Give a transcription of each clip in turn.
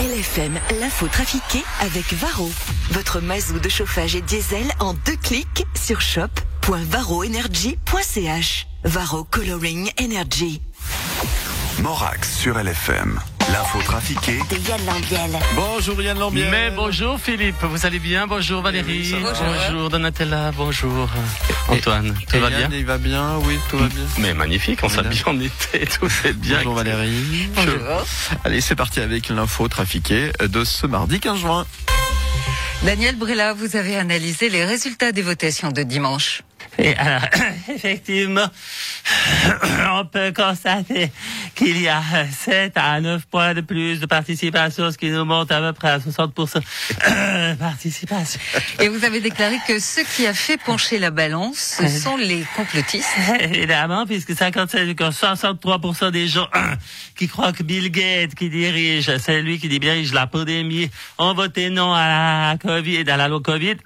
LFM, l'info trafiquée avec Varro. Votre mazou de chauffage et diesel en deux clics sur shop.varroenergy.ch. Varro Coloring Energy. Morax sur LFM. L'info trafiquée de Yann Lambiel. Bonjour Yann Lambiel. Mais bonjour Philippe, vous allez bien? Bonjour Valérie. Oui, ça va. bonjour Donatella. Bonjour Antoine. Et tout va Yann, bien? Il va bien, oui, tout va bien. Mais magnifique, on s'habille en été, tout c'est bien. Bonjour Valérie. Allez, c'est parti avec l'info trafiquée de ce mardi 15 juin. Daniel Brella, vous avez analysé les résultats des votations de dimanche. Et alors, effectivement, on peut constater qu'il y a 7 à 9 points de plus de participation, ce qui nous monte à peu près à 60% de participation. Et vous avez déclaré que ce qui a fait pencher la balance, ce sont les complotistes. Évidemment, puisque 57, que 63% des gens qui croient que Bill Gates qui dirige, c'est lui qui dirige la pandémie, ont voté non à la Covid, à la loi Covid.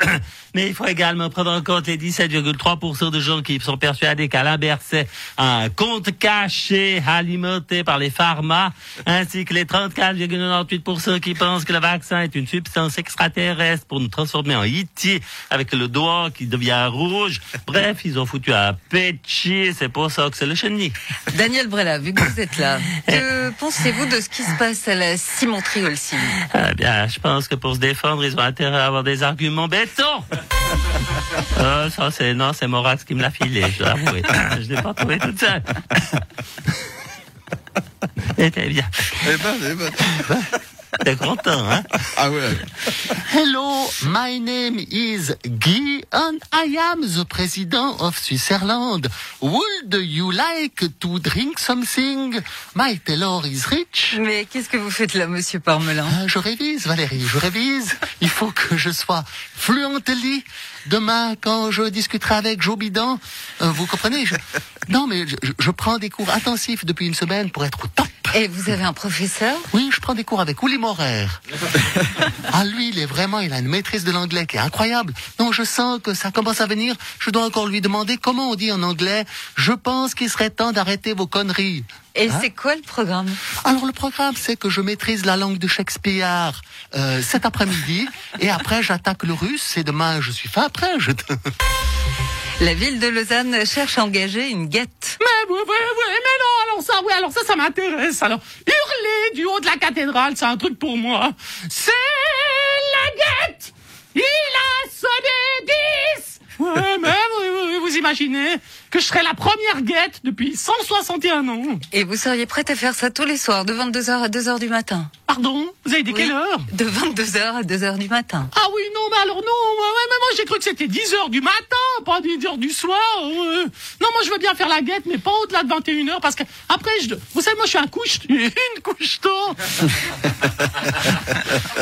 Mais il faut également prendre en compte les 17,3% de gens qui sont persuadés qu'Alain Berset a un compte caché alimenté par les pharma, ainsi que les 34,98% qui pensent que le vaccin est une substance extraterrestre pour nous transformer en E.T. avec le doigt qui devient rouge. Bref, ils ont foutu un péché, c'est pour ça que c'est le chenille. Daniel Brella, vu que vous êtes là, que pensez-vous de ce qui se passe à la cimenterie Holcim Eh bien, je pense que pour se défendre, ils ont intérêt à avoir des arguments béton. Euh, ça, c'est, non, c'est Morax qui me l'a filé, je dois avouer. Je l'ai pas trouvé toute seule. C'était bien. Eh ben, eh ben. T'es content, hein? Ah ouais. Hello, my name is Guy and I am the president of Switzerland. Would you like to drink something? My tailor is rich. Mais qu'est-ce que vous faites là, monsieur Parmelin Ah, Je révise, Valérie, je révise. Il faut que je sois fluently. Demain, quand je discuterai avec Joe Bidon, euh, vous comprenez je- Non, mais je, je- je prends des cours intensifs depuis une semaine pour être au top. Et vous avez un professeur? Oui, je prends des cours avec Willy Morer. ah, lui, il est vraiment, il a une maîtrise de l'anglais qui est incroyable. Non, je sens que ça commence à venir. Je dois encore lui demander comment on dit en anglais. Je pense qu'il serait temps d'arrêter vos conneries. Et Hein? c'est quoi le programme? Alors, le programme, c'est que je maîtrise la langue de Shakespeare euh, cet après-midi. Et après, j'attaque le russe. Et demain, je suis fin après. Je... La ville de Lausanne cherche à engager une guette. Mais ça, oui, alors ça, ça m'intéresse. Alors, hurler du haut de la cathédrale, c'est un truc pour moi. C'est la guette Il a sonné 10 Ouais, imaginez que je serais la première guette depuis 161 ans. Et vous seriez prête à faire ça tous les soirs, de 22h à 2h du matin? Pardon? Vous avez dit Oui. quelle heure? De 22h à 2h du matin. Ah oui, non, mais alors non, ouais, ouais, mais moi j'ai cru que c'était 10 heures du matin, pas 10 heures du soir. euh. Non, moi je veux bien faire la guette, mais pas au-delà de 21 heures, parce que après, je, vous savez, moi je suis un couche, une couche tôt.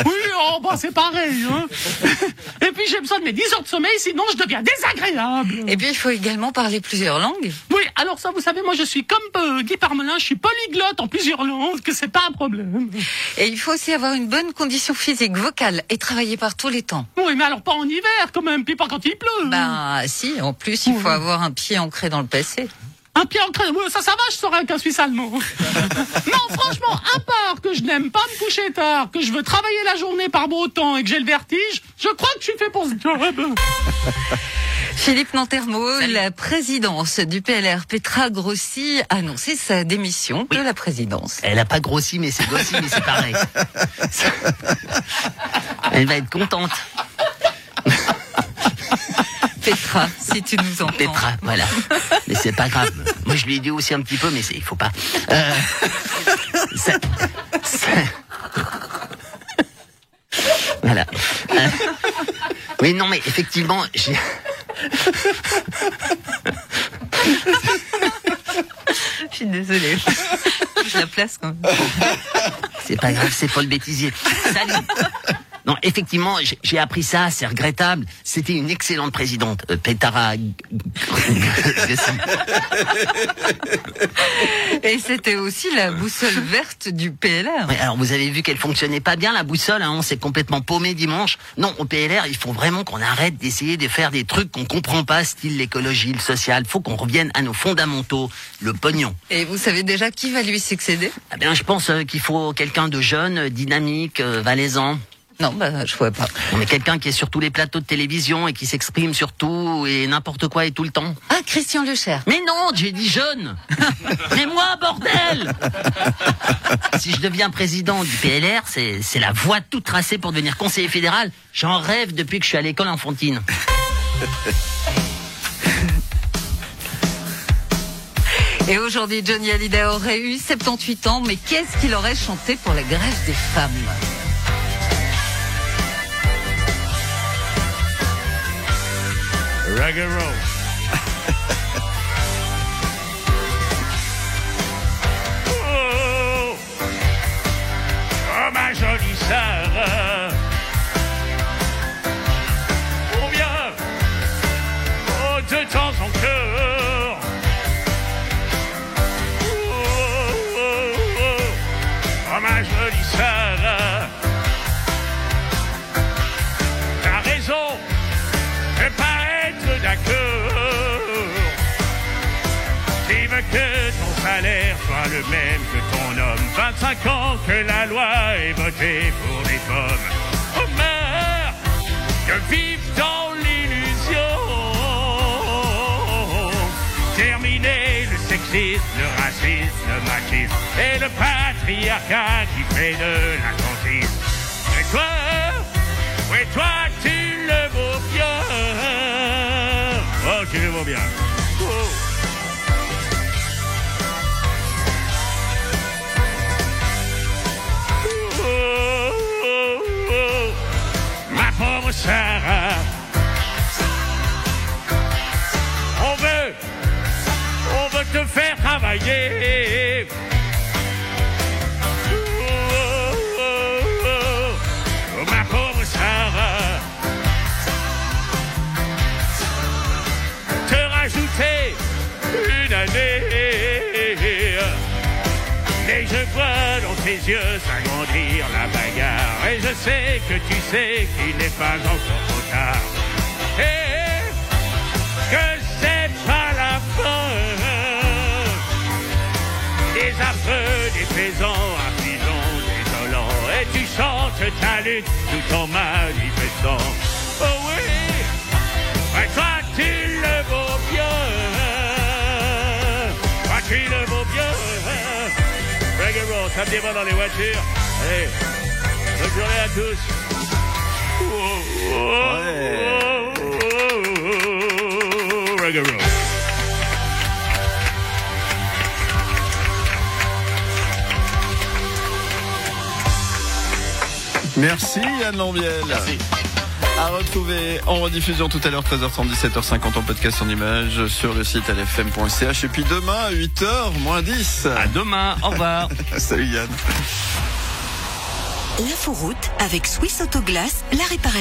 oui, oh, bah c'est pareil. Hein. Et puis j'ai besoin de mes 10 heures de sommeil, sinon je deviens désagréable. Et puis il faut également parler plusieurs langues. Oui, alors ça, vous savez, moi je suis comme euh, Guy Parmelin, je suis polyglotte en plusieurs langues, que c'est pas un problème. Et il faut aussi avoir une bonne condition physique, vocale et travailler par tous les temps. Oui, mais alors pas en hiver quand même, puis pas quand il pleut. Bah si, en plus il faut avoir un pied ancré dans le passé. Un pied ancré, ouais, ça, ça va, je serais qu'un Suisse allemand. non, franchement, à part que je n'aime pas me coucher tard, que je veux travailler la journée par beau temps et que j'ai le vertige, je crois que je suis fait pour ce job. Philippe Nantermo, la présidence du PLR, Petra Grossi, a annoncé sa démission de la présidence. Elle a pas grossi, mais c'est grossi, mais c'est pareil. Elle va être contente. Petra, si tu nous entends. Petra, voilà. Mais c'est pas grave. Moi, je lui ai dit aussi un petit peu, mais il faut pas. Euh, ça- ça- Voilà. Euh, oui, non, mais effectivement, j'ai. Je suis désolée. Je la place quand même. C'est pas grave, c'est Paul Bêtisier. Salut. Non, effectivement, j'ai- appris ça, c'est regrettable. C'était une excellente présidente, euh, Petara. Et c'était aussi la boussole verte du PLR. Ouais, alors vous avez vu qu'elle fonctionnait pas bien la boussole, hein, on s'est complètement paumé dimanche. Non, au PLR, il faut vraiment qu'on arrête d'essayer de faire des trucs qu'on comprend pas, style l'écologie, le social. Faut qu'on revienne à nos fondamentaux, le pognon. Et vous savez déjà qui va lui succéder? Eh bien, je pense euh, qu'il faut quelqu'un de jeune, dynamique, euh, valaisant. Non, bah, je vois pas. On est quelqu'un qui est sur tous les plateaux de télévision et qui s'exprime sur tout et n'importe quoi et tout le temps. Ah, Christian Lecher. Mais non, j'ai dit jeune. Mais moi, bordel Si je deviens président du PLR, c'est c'est la voie toute tracée pour devenir conseiller fédéral. J'en rêve depuis que je suis à l'école enfantine. Et aujourd'hui, Johnny Hallyday aurait eu 78 ans, mais qu'est-ce qu'il aurait chanté pour la grève des femmes? Oh, oh, ma jolie sœur. Combien oh, de temps encore oh, oh, oh, oh, ma jolie. Que ton salaire soit le même que ton homme. 25 ans que la loi est votée pour les pommes. Mère, que vivre dans l'illusion. Terminer le sexisme, le racisme, le machisme et le patriarcat qui fait de la consiste. Et toi, oui toi tu le vaux bien. Oh, tu le vaux bien. Oh, travailler. Oh, oh, oh, oh, ma pauvre Sarah. Te rajouter une année. Et je vois dans tes yeux s'agrandir la bagarre. Et je sais que tu sais qu'il n'est pas encore trop tard. Et que paysans, affligeants, désolants. Et tu chantes ta lutte tout en manifestant. Oh oui, ouais, toi tu le bien. Toi tu le vaux bien. Reggae Roll, matin dans les voitures. Allez, bonne journée à tous. Oh, oh, oh, oh, oh, Reggae Roll. Merci Yann Lambiel. À retrouver en rediffusion tout à l'heure 13h30 17h50 en podcast en images sur le site lfm.ch et puis demain à 8h moins 10. À demain, au revoir. Salut Yann. L'inforoute avec Swiss Autoglace, la réparation.